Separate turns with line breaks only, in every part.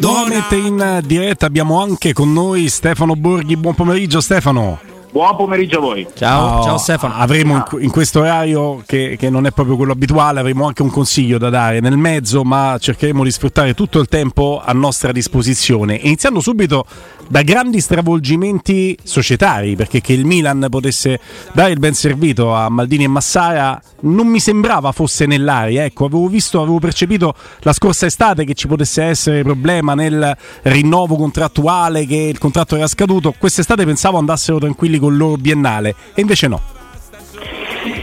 Nuovamente in diretta abbiamo anche con noi Stefano Borghi. Buon pomeriggio Stefano.
Buon pomeriggio a voi.
Ciao, ciao Stefano. Avremo in, in questo orario, che, che, non è proprio quello abituale, avremo anche un consiglio da dare nel mezzo, ma cercheremo di sfruttare tutto il tempo a nostra disposizione. Iniziando subito da grandi stravolgimenti societari, perché che il Milan potesse dare il ben servito a Maldini e Massara non mi sembrava fosse nell'aria. Ecco, avevo visto, avevo percepito la scorsa estate che ci potesse essere problema nel rinnovo contrattuale, che il contratto era scaduto. Quest'estate pensavo andassero tranquilli con loro biennale, e invece no.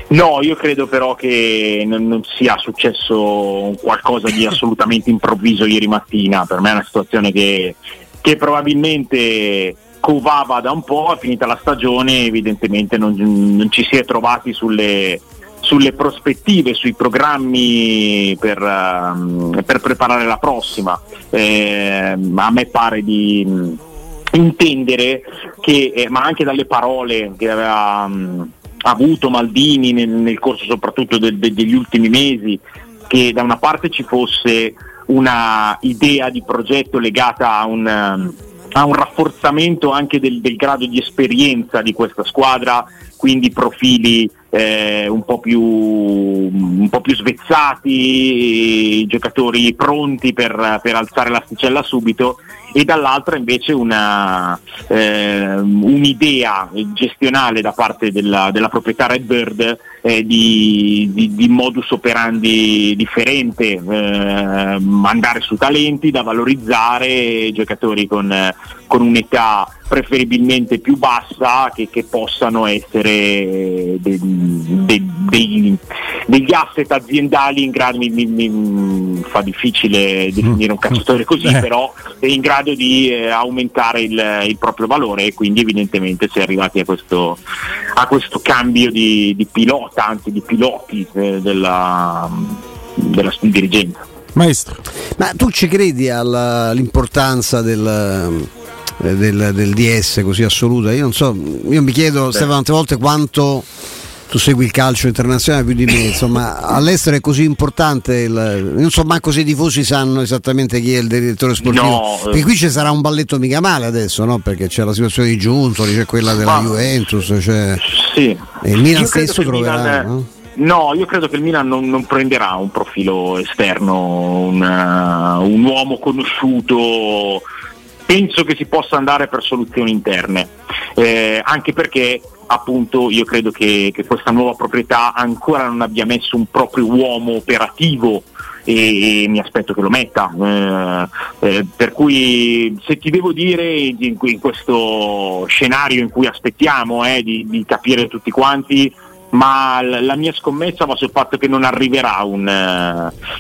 No, io credo però che non, non, sia successo qualcosa di assolutamente improvviso ieri mattina. Per me è una situazione che, che probabilmente covava da un po', è finita la stagione, evidentemente non, non ci si è trovati sulle, sulle prospettive, sui programmi per, uh, per preparare la prossima. Eh, a me pare di intendere che, eh, ma anche dalle parole che aveva um, avuto Maldini nel, nel corso soprattutto de, de, degli ultimi mesi, che da una parte ci fosse una idea di progetto legata a un, um, a un rafforzamento anche del, del, grado di esperienza di questa squadra, quindi profili eh, un, po più, un, po più, svezzati, giocatori pronti per, per alzare l'asticella subito e dall'altra invece una, eh, un'idea gestionale da parte della, della proprietà Redbird eh, di, di, di, modus operandi differente, eh, andare su talenti da valorizzare, giocatori con, con un'età preferibilmente più bassa che, che possano essere de, de, de, degli asset aziendali in grado, mi, mi, mi, fa difficile definire un calciatore così, eh. però è in grado di eh, aumentare il, il, proprio valore e quindi evidentemente si è arrivati a questo, a questo cambio di, di, pilota, anzi di piloti eh, della, della dirigenza.
Maestro.
Ma tu ci credi all'importanza del eh, del, del, DS così assoluta. Io non so, io mi chiedo Beh. Stefano tante volte quanto tu segui il calcio internazionale più di me, insomma, all'estero è così importante, il, non so manco se i tifosi sanno esattamente chi è il direttore sportivo, no, perché eh. qui ci sarà un balletto mica male adesso, no? perché c'è la situazione di Giuntoli, c'è quella della Ma, Juventus, c'è...
sì.
e il Milan stesso troverà...
Milan... No? No, io credo che il Milan non, non prenderà un profilo esterno, un, uh, un uomo conosciuto penso che si possa andare per soluzioni interne, eh, anche perché appunto io credo che, che, questa nuova proprietà ancora non abbia messo un proprio uomo operativo e, e mi aspetto che lo metta. Eh, eh, per cui se ti devo dire in, in questo scenario in cui aspettiamo eh, di, di capire tutti quanti ma la mia scommessa va sul fatto che non arriverà un,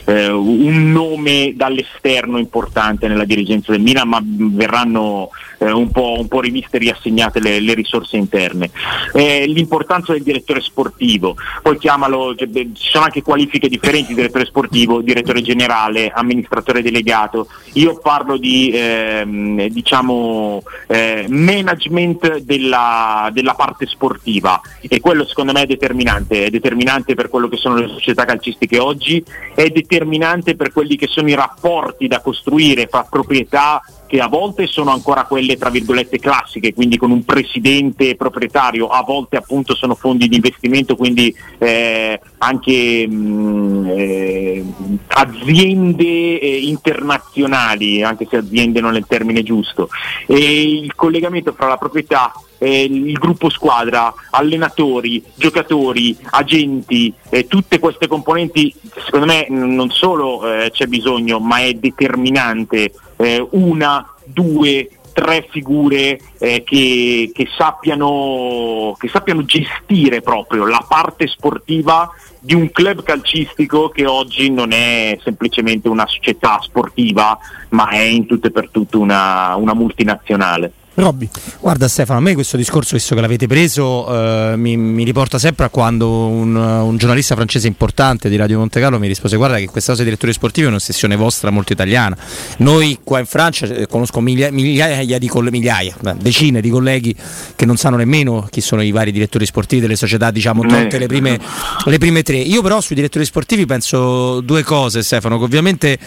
eh, un, nome dall'esterno importante nella dirigenza del Milan, ma verranno eh, un, po', un, po', riviste e riassegnate le, le risorse interne. Eh, l'importanza del direttore sportivo, poi chiamalo, cioè, ci sono anche qualifiche differenti, direttore sportivo, direttore generale, amministratore delegato. Io parlo di ehm, diciamo, eh, management della, della parte sportiva e quello secondo me è determinante, è determinante per quello che sono le società calcistiche oggi, è determinante per quelli che sono i rapporti da costruire fra proprietà che a volte sono ancora quelle tra virgolette classiche, quindi con un presidente proprietario, a volte appunto sono fondi di investimento, quindi eh, anche mh, mm, eh, aziende eh, internazionali, anche se aziende non è il termine giusto. E il collegamento fra la proprietà il gruppo squadra, allenatori, giocatori, agenti, eh, tutte queste componenti secondo me non solo eh, c'è bisogno ma è determinante eh, una, due, tre figure eh, che, che, sappiano, che sappiano gestire proprio la parte sportiva di un club calcistico che oggi non è semplicemente una società sportiva, ma è in tutto e per tutto una, una multinazionale.
Robby. Guarda Stefano, a me questo discorso, visto che l'avete preso, eh, mi, mi, riporta sempre a quando un, un, giornalista francese importante di Radio Monte Carlo mi rispose guarda che questa cosa di direttori sportivi è un'ossessione vostra molto italiana. Noi qua in Francia eh, conosco migliaia, migliaia di colleghi, migliaia, decine di colleghi che non sanno nemmeno chi sono i vari direttori sportivi delle società, diciamo, tutte le prime, le prime tre. Io però sui direttori sportivi penso due cose Stefano, che ovviamente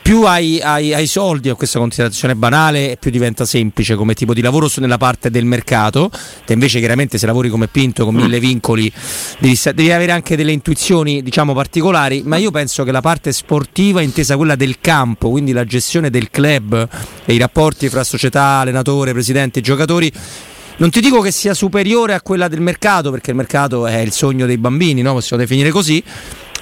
più hai, hai, hai soldi, a questa considerazione banale, più diventa semplice come tipo di lavoro nella parte del mercato, te invece chiaramente se lavori come Pinto con mille vincoli devi, devi avere anche delle intuizioni diciamo particolari, ma io penso che la parte sportiva intesa quella del campo, quindi la gestione del club e i rapporti fra società, allenatore, presidente giocatori non ti dico che sia superiore a quella del mercato, perché il mercato è il sogno dei bambini, no? possiamo definire così,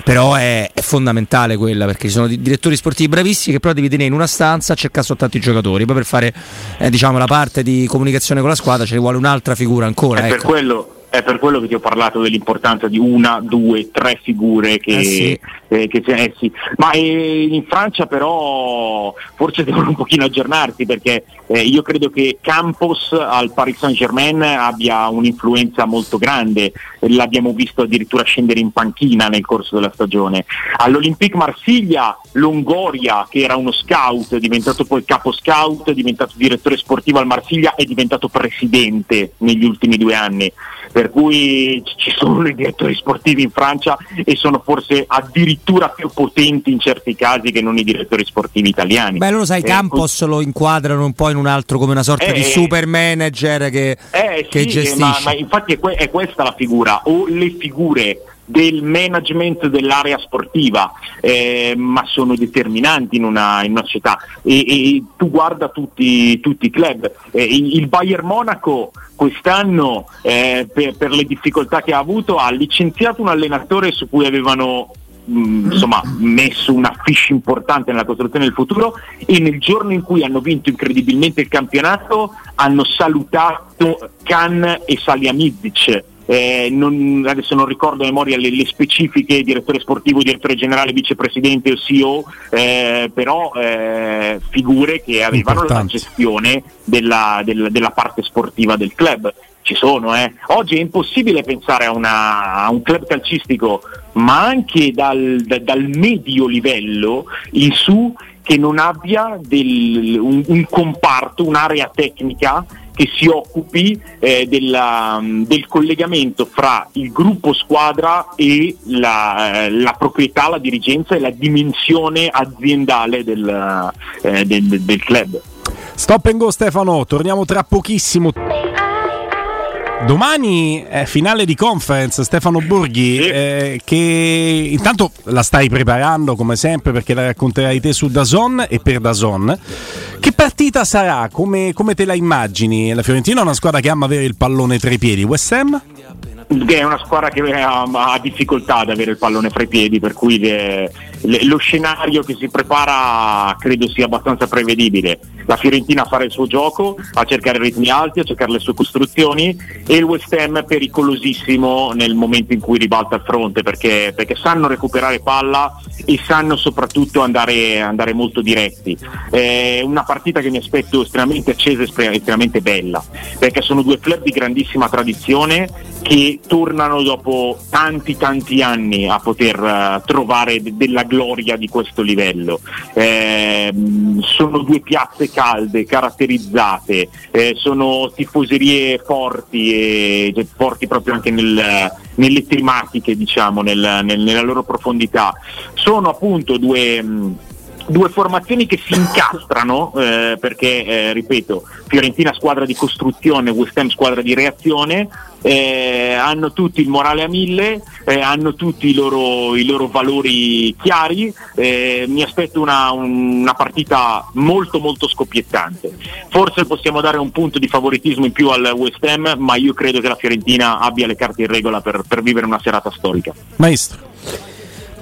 però è, è, fondamentale quella perché ci sono direttori sportivi bravissimi che però devi tenere in una stanza a cercare soltanto i giocatori poi per fare eh, diciamo, la parte di comunicazione con la squadra ci vuole un'altra figura ancora
è
ecco.
per quello è per quello che ti ho parlato dell'importanza di una, due, tre figure che, eh sì. eh, che eh sì. ma eh, in Francia però forse devono un pochino aggiornarsi perché eh, io credo che Campos al Paris Saint Germain abbia un'influenza molto grande, l'abbiamo visto addirittura scendere in panchina nel corso della stagione. All'Olympique Marsiglia Longoria che era uno scout, è diventato poi capo scout, è diventato direttore sportivo al Marsiglia, è diventato presidente negli ultimi due anni per cui ci sono i direttori sportivi in Francia e sono forse addirittura più potenti in certi casi che non i direttori sportivi italiani.
Beh, lo sai, eh, Campos lo inquadrano un po' in un altro come una sorta eh, di super manager che,
eh,
che
sì,
gestisce.
Ma, ma infatti è, que- è questa la figura, o le figure del management dell'area sportiva, eh, ma sono determinanti in una, in una società. E, e, tu guarda tutti, tutti i club. Eh, il Bayern Monaco quest'anno, eh, per, per, le difficoltà che ha avuto, ha licenziato un allenatore su cui avevano mm, insomma, messo una fish importante nella costruzione del futuro e nel giorno in cui hanno vinto incredibilmente il campionato hanno salutato Khan e Salihamidzic eh, non, adesso non ricordo a memoria le, le, specifiche, direttore sportivo, direttore generale, vicepresidente o CEO, eh, però eh, figure che avevano Importante. la gestione della, della, della, parte sportiva del club. Ci sono, eh. Oggi è impossibile pensare a, una, a un club calcistico, ma anche dal, da, dal medio livello in su che non abbia del, un, un comparto, un'area tecnica che si occupi eh, della, del collegamento fra il gruppo squadra e la, eh, la, proprietà, la dirigenza e la dimensione aziendale del, eh, del, del club.
Stop and go Stefano, torniamo tra pochissimo. Domani è finale di conference Stefano Borghi eh, che intanto la stai preparando come sempre perché la racconterai te su Dazon e per Dazon. Partita sarà? Come, come te la immagini? La Fiorentina è una squadra che ama avere il pallone tra i piedi. West Ham?
È una squadra che ha, ha difficoltà ad avere il pallone fra i piedi, per cui le, le, lo scenario che si prepara credo sia abbastanza prevedibile. La Fiorentina a fare il suo gioco, a cercare ritmi alti, a cercare le sue costruzioni e il West Ham pericolosissimo nel momento in cui ribalta il fronte perché, perché sanno recuperare palla e sanno soprattutto andare, andare molto diretti. È una partita che mi aspetto estremamente accesa e estremamente bella perché sono due club di grandissima tradizione che tornano dopo tanti tanti anni a poter uh, trovare de- della gloria di questo livello. Eh, sono due piazze calde, caratterizzate, eh, sono tifoserie forti e cioè, forti proprio anche nel, nelle tematiche, diciamo, nel, nel, nella loro profondità. Sono appunto due mh, due formazioni che si incastrano eh, perché, eh, ripeto, Fiorentina squadra di costruzione, West Ham squadra di reazione, eh, hanno tutti il morale a mille, eh, hanno tutti i loro, i loro valori chiari, eh, mi aspetto una, una, partita molto molto scoppiettante. Forse possiamo dare un punto di favoritismo in più al West Ham, ma io credo che la Fiorentina abbia le carte in regola per, per vivere una serata storica.
Maestro.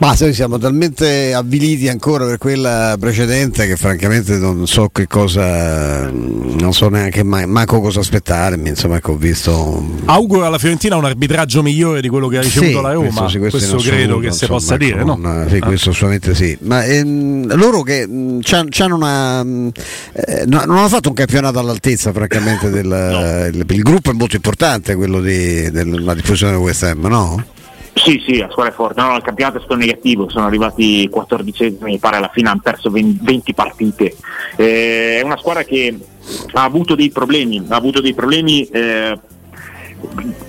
Ma noi siamo talmente avviliti ancora per quella precedente che francamente non so che cosa, non so neanche mai, manco cosa aspettarmi. Insomma, ecco, ho visto.
Auguro alla Fiorentina un arbitraggio migliore di quello che ha ricevuto
Sì,
la Roma.
questo sì, questo
questo credo
assoluto,
che si possa
ecco,
dire, no?
non- sì,
Ah.
questo assolutamente sì. Ma ehm, loro che mh, c'han- c'hanno una. eh, no- non hanno fatto un campionato all'altezza, francamente. Del, il, il gruppo è molto importante, quello di- della diffusione del West Ham, no?
Sì, sì, la squadra è forte. No, il campionato è stato negativo, sono arrivati 14 mi pare alla fine hanno perso 20 20 partite. Eh, è una squadra che ha avuto dei problemi, ha avuto dei problemi eh,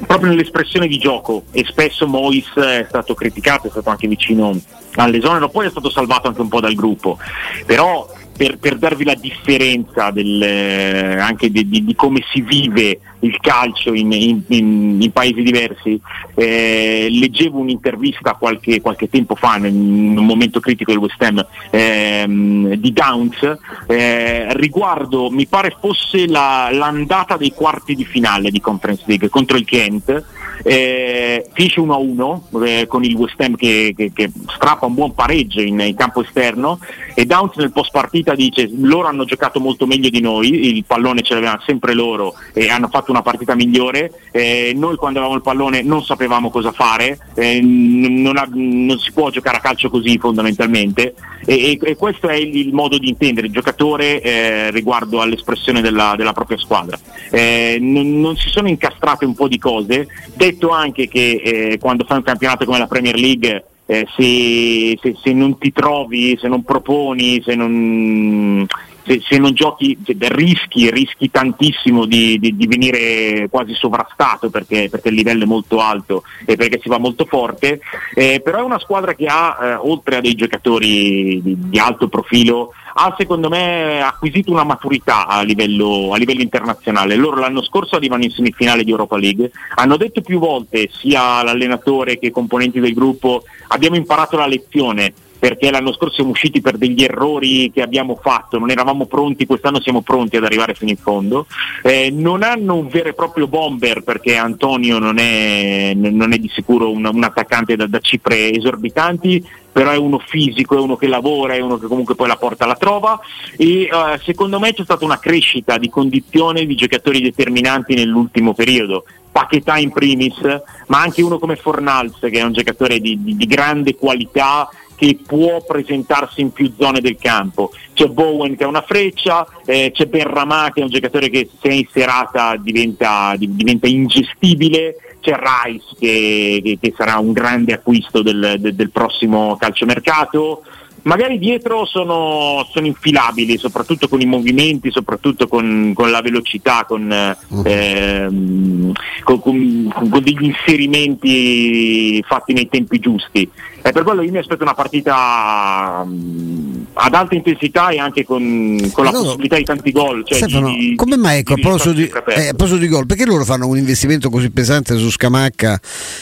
proprio nell'espressione di gioco e spesso Mois è stato criticato, è stato anche vicino all'esonero, poi è stato salvato anche un po' dal gruppo. Però per, per darvi la differenza del, eh, anche di, di- di come si vive il calcio in, in- in- in paesi diversi, eh, leggevo un'intervista qualche, qualche tempo fa, in un momento critico del West Ham, ehm, di Downs, eh, riguardo, mi pare fosse la- l'andata dei quarti di finale di Conference League contro il Kent, eh, finisce 1-1 eh, con il West Ham che, che- che strappa un buon pareggio in, in campo esterno e Downs nel post partita dice loro hanno giocato molto meglio di noi, il pallone ce l'avevano sempre loro e hanno fatto una partita migliore, eh, noi quando avevamo il pallone non sapevamo cosa fare, eh, non, ha- non si può giocare a calcio così fondamentalmente. E, e- e questo è il, il modo di intendere il giocatore eh, riguardo all'espressione della, della propria squadra. Eh, non, non si sono incastrate un po' di cose, detto anche che eh, quando fai un campionato come la Premier League eh, se, se- se non ti trovi, se non proponi, se non, se, se non giochi, cioè, rischi, rischi tantissimo di, di- di venire quasi sovrastato perché, perché il livello è molto alto e perché si va molto forte, eh, però è una squadra che ha, eh, oltre a dei giocatori di, di alto profilo, ha secondo me acquisito una maturità a livello, a livello internazionale. Loro l'anno scorso arrivano in semifinale di Europa League, hanno detto più volte sia l'allenatore che i componenti del gruppo abbiamo imparato la lezione perché l'anno scorso siamo usciti per degli errori che abbiamo fatto, non eravamo pronti, quest'anno siamo pronti ad arrivare fino in fondo. Eh, non hanno un vero e proprio bomber perché Antonio non è, non è di sicuro un, un attaccante da, da cifre esorbitanti, però è uno fisico, è uno che lavora, è uno che comunque poi la porta la trova e eh, secondo me c'è stata una crescita di condizione di giocatori determinanti nell'ultimo periodo. Paquetà in primis, ma anche uno come Fornals che è un giocatore di, di- di grande qualità che può presentarsi in più zone del campo. C'è Bowen che è una freccia, eh, c'è Berramà che è un giocatore che se è in serata diventa, di- diventa ingestibile, c'è Rice che, che- che sarà un grande acquisto del, del- del prossimo calciomercato. Magari dietro sono, sono infilabili, soprattutto con i movimenti, soprattutto con, con la velocità, con, eh, ehm, con- con degli inserimenti fatti nei tempi giusti. E per quello io mi aspetto una partita mm, ad alta intensità e anche con, con la
Allora,
possibilità di tanti gol. Cioè
Stefano,
di-
come mai ecco, a proposito di, eh, di gol, perché loro fanno un investimento così pesante su Scamacca?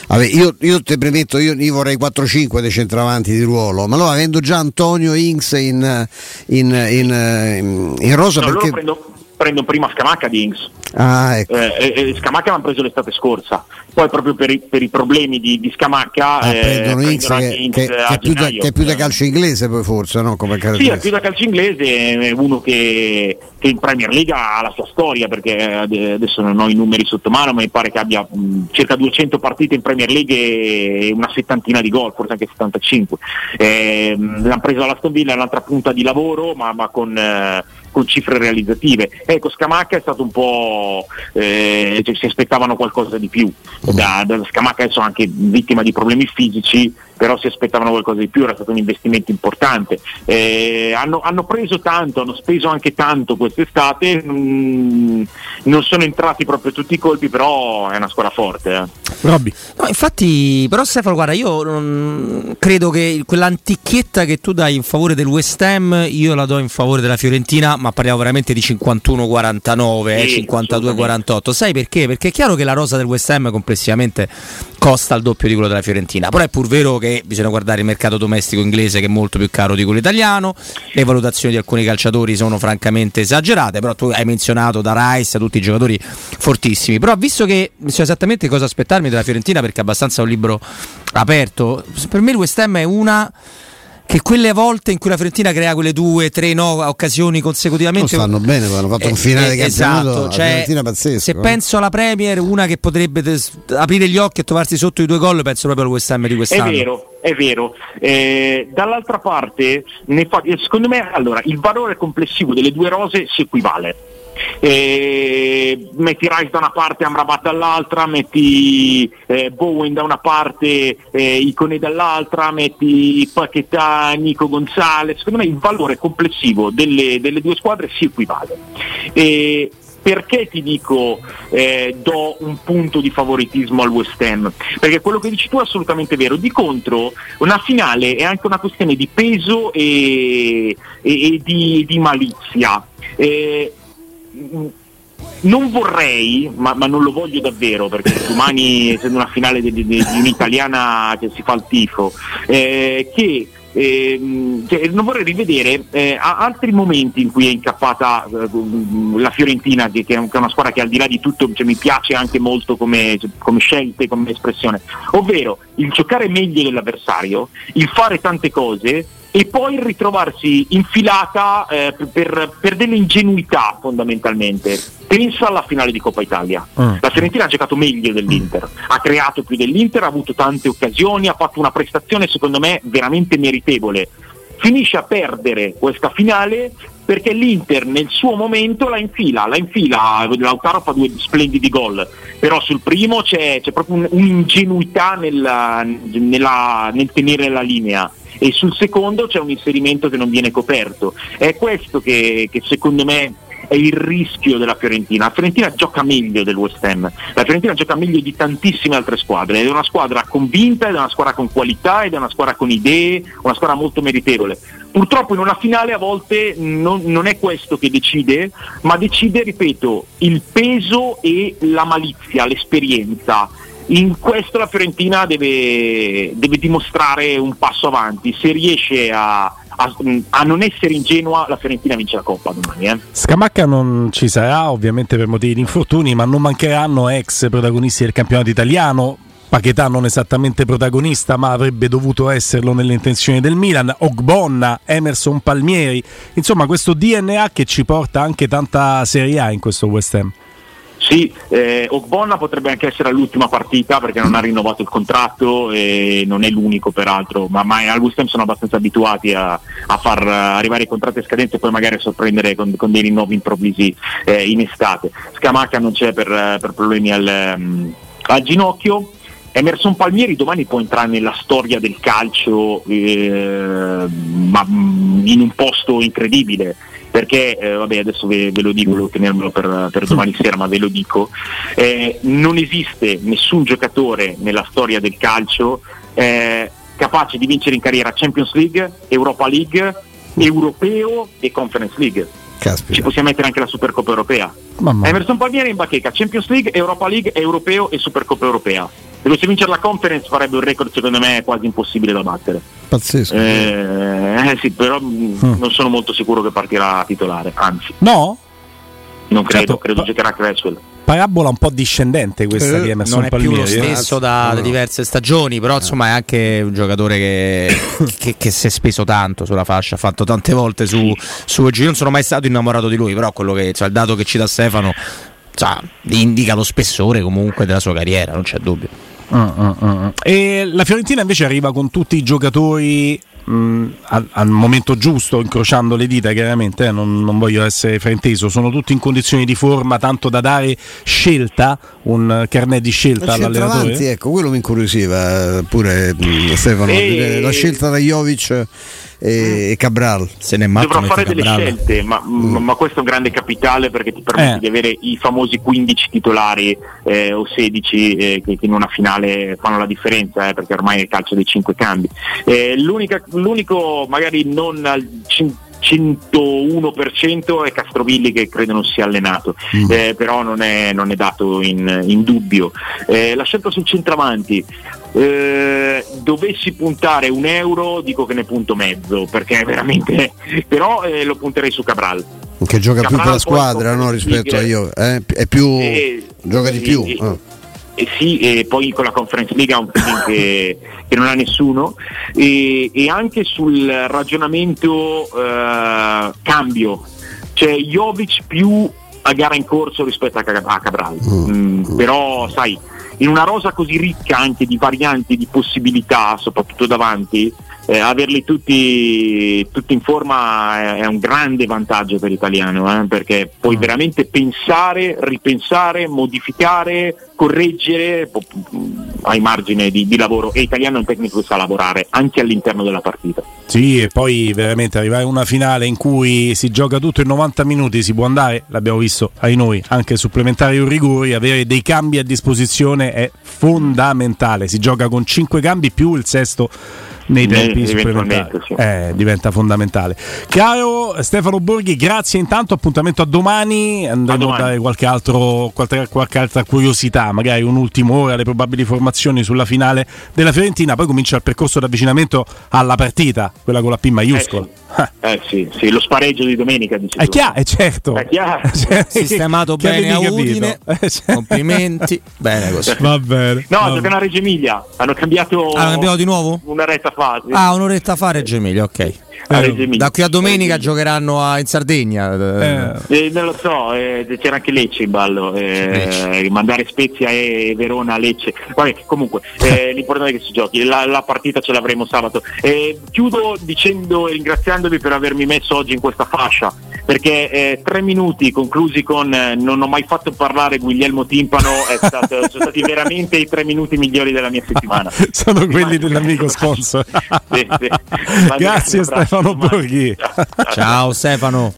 Vabbè, io, io te premetto, io, io vorrei 4-5 dei centravanti di ruolo, ma allora avendo già Antonio Inks in, in, in, in rosa
No, loro
perché...
prendo, prendo prima Scamacca di Inks.
Ah, ecco.
Eh, eh, Scamacca l'hanno preso l'estate scorsa, poi proprio per i, per i problemi di, di Scamacca
Ah,
eh,
prendono Inks che, che- che più da, che è più da
Eh.
calcio inglese poi forse, no? Come
Sì, è più da calcio inglese, è uno che, che in Premier League ha la sua storia, perché ade- adesso non ho i numeri sotto mano, ma mi pare che abbia mh, circa 200 partite in Premier League e una settantina di gol, forse anche 75. Ehm, l'hanno preso all'Aston Villa, è un'altra punta di lavoro, ma, ma con, eh, con cifre realizzative. Ecco, Scamacca è stato un po'... eh, cioè, si aspettavano qualcosa di più. Da, da Scamacca adesso anche vittima di problemi fisici, però si aspettavano qualcosa di più, era stato un investimento importante. Eh, hanno, hanno preso tanto, hanno speso anche tanto quest'estate, mm, non sono entrati proprio tutti i colpi, però è una squadra forte. eh.
Robby.
No, infatti, però Stefano, guarda, io non- credo che quell'antichietta che tu dai in favore del West Ham, io la do in favore della Fiorentina, ma parliamo veramente di 51-49, eh,
Sì,
52-48. Sai perché? Perché è chiaro che la rosa del West Ham complessivamente costa il doppio di quello della Fiorentina, però è pur vero che bisogna guardare il mercato domestico inglese che è molto più caro di quello italiano, le valutazioni di alcuni calciatori sono francamente esagerate, però tu hai menzionato da Rice a tutti i giocatori fortissimi, però visto che so esattamente cosa aspettarmi della Fiorentina perché è abbastanza un libro aperto. Per me il West Ham è una che quelle volte in cui la Fiorentina crea quelle due, tre no, occasioni consecutivamente.
Non stanno bene, hanno fatto eh, un finale eh,
esatto, cioè, pazzesco. Se eh. penso alla Premier, una che potrebbe des- aprire gli occhi e trovarsi sotto i due gol, penso proprio al West Ham di quest'anno.
È vero, è vero. Eh, dall'altra parte, fa- secondo me, allora, il valore complessivo delle due rose si equivale eh, metti Rice da una parte, Amrabat dall'altra, metti eh, Bowen da una parte, eh, Icone dall'altra, metti Paquetà, Nico Gonzalez, secondo me il valore complessivo delle, delle due squadre si equivale. Eh, perché ti dico eh, do un punto di favoritismo al West Ham? Perché quello che dici tu è assolutamente vero. Di contro, una finale è anche una questione di peso e, e, e di, di, malizia. Eh, non vorrei, ma, ma, non lo voglio davvero, perché domani, essendo una finale di, di, di un'italiana che si fa il tifo, eh, che eh, cioè, non vorrei rivedere eh, altri momenti in cui è incappata eh, la Fiorentina, che, che, è una squadra che al di là di tutto cioè, mi piace anche molto come, come scelte, come espressione, ovvero il giocare meglio dell'avversario, il fare tante cose e poi ritrovarsi infilata eh, per, per, delle ingenuità fondamentalmente. Pensa alla finale di Coppa Italia. Mm. La Fiorentina ha giocato meglio dell'Inter, ha creato più dell'Inter, ha avuto tante occasioni, ha fatto una prestazione secondo me veramente meritevole. Finisce a perdere questa finale perché l'Inter nel suo momento la infila, la infila, Lautaro fa due splendidi gol, però sul primo c'è, c'è proprio un'ingenuità nella, nella, nel tenere la linea e sul secondo c'è un inserimento che non viene coperto. È questo che, che secondo me è il rischio della Fiorentina. La Fiorentina gioca meglio del West Ham, la Fiorentina gioca meglio di tantissime altre squadre, ed è una squadra convinta, ed è una squadra con qualità, ed è una squadra con idee, una squadra molto meritevole. Purtroppo in una finale a volte non, non è questo che decide, ma decide, ripeto, il peso e la malizia, l'esperienza in questo la Fiorentina deve, deve dimostrare un passo avanti, se riesce a, a, a, non essere ingenua la Fiorentina vince la Coppa domani. Eh.
Scamacca non ci sarà ovviamente per motivi di infortuni, ma non mancheranno ex protagonisti del campionato italiano. Paquetà non esattamente protagonista, ma avrebbe dovuto esserlo nelle intenzioni del Milan. Ogbonna, Emerson Palmieri, insomma questo DNA che ci porta anche tanta Serie A in questo West Ham.
Sì, eh, Ogbonna potrebbe anche essere l'ultima partita perché non ha rinnovato il contratto e non è l'unico peraltro, ma, ma al West sono abbastanza abituati a, a, far arrivare i contratti a scadenza e poi magari a sorprendere con, con dei rinnovi improvvisi eh, in estate. Scamacca non c'è per, per problemi al, um, al ginocchio. Emerson Palmieri domani può entrare nella storia del calcio eh, ma mm, in un posto incredibile perché eh, vabbè adesso ve, ve, lo dico, volevo tenermelo per, per domani sera ma ve lo dico, eh, non esiste nessun giocatore nella storia del calcio eh, capace di vincere in carriera Champions League, Europa League, Europeo e Conference League. Caspita. Ci possiamo mettere anche la Supercoppa Europea. Mamma. Emerson Palmieri in bacheca, Champions League, Europa League, Europeo e Supercoppa Europea. Dovesse vincere la conference farebbe un record secondo me quasi impossibile da battere.
Pazzesco.
Eh, eh sì, però mm. non sono molto sicuro che partirà titolare, anzi.
No?
Non credo, certo, credo giocherà Creswell.
Parabola un po' discendente questa eh, di Emerson
Non è
Palmieri.
più lo stesso da, no. diverse stagioni, però insomma è anche un giocatore che, che, che, si è speso tanto sulla fascia, ha fatto tante volte su, su Io non sono mai stato innamorato di lui, però quello che, cioè, il dato che ci dà Stefano cioè, indica lo spessore comunque della sua carriera, non c'è dubbio.
Uh, uh, uh. E la Fiorentina invece arriva con tutti i giocatori mh, al, al, momento giusto, incrociando le dita chiaramente, eh, non, non, voglio essere frainteso, sono tutti in condizioni di forma tanto da dare scelta, un carnet di scelta all'allenatore. Avanti,
ecco, quello mi incuriosiva pure mh, Stefano, e... la scelta da Jovic e, e Cabral.
Se ne Dovrà fare delle Cabral. scelte, ma, mm. ma, questo è un grande capitale perché ti permette eh. di avere i famosi 15 titolari eh, o 16 eh, che, che, in una finale fanno la differenza, eh, perché ormai è il calcio dei 5 cambi. Eh, l'unico, magari non al 5 101% è Castrovilli che credo non sia allenato, mm. eh, però non è, non è, dato in, in dubbio. Eh, la scelta sul centravanti, eh, dovessi puntare un euro dico che ne punto mezzo, perché veramente, però eh, lo punterei su Cabral.
Che gioca Cabral più per la squadra no, rispetto a io, eh? è più, gioca di più.
Ah e sì, e poi con la Conference League ha un feeling che, che non ha nessuno e, e anche sul ragionamento eh, cambio, cioè Jovic più a gara in corso rispetto a, a Cabral, mm. Mm, però sai, in una rosa così ricca anche di varianti, di possibilità, soprattutto davanti, eh, averli tutti, tutti, in forma è, è, un grande vantaggio per l'italiano, eh, perché puoi mm. veramente pensare, ripensare, modificare, correggere, hai margine di, di, lavoro e l'italiano è un tecnico che sa lavorare anche all'interno della partita.
Sì, e poi veramente arrivare a una finale in cui si gioca tutto in 90 minuti, si può andare, l'abbiamo visto ai noi, anche supplementari o rigori, avere dei cambi a disposizione è fondamentale, si gioca con 5 cambi più il sesto nei tempi supplementari. Sì. Eh, diventa fondamentale. Caro Stefano Borghi, grazie intanto, appuntamento a domani, andremo a, domani. a dare qualche, altro, qualche, qualche, altra curiosità, magari un'ultima ora, le probabili formazioni sulla finale della Fiorentina, poi comincia il percorso d'avvicinamento alla partita, quella con la P maiuscola.
Eh. Eh sì, sì, lo spareggio di domenica dice
è chiaro, è certo.
È chiaro.
Sistemato bene a Udine. Eh, Complimenti. bene così.
Va bene.
No,
va
giocano a Reggio Emilia. Hanno cambiato
ah, Hanno cambiato di nuovo?
Un'oretta fa. Sì.
Ah, un'oretta fa Reggio Emilia, ok. Eh, da qui a domenica eh, giocheranno a, in Sardegna.
Eh. Eh, non lo so, eh, c'era anche Lecce in ballo. Eh, mandare Spezia e Verona a Lecce. Vabbè, comunque, l'importante è che si giochi. La, la partita ce l'avremo sabato. chiudo dicendo e ringraziandovi per avermi messo oggi in questa fascia. Perché tre minuti conclusi con non ho mai fatto parlare Guglielmo Timpano stato, sono stati veramente i tre minuti migliori della mia settimana.
sono quelli dell'amico sponsor. sì, sì. Grazie Stefano. Stefano Borghi.
Ciao Stefano.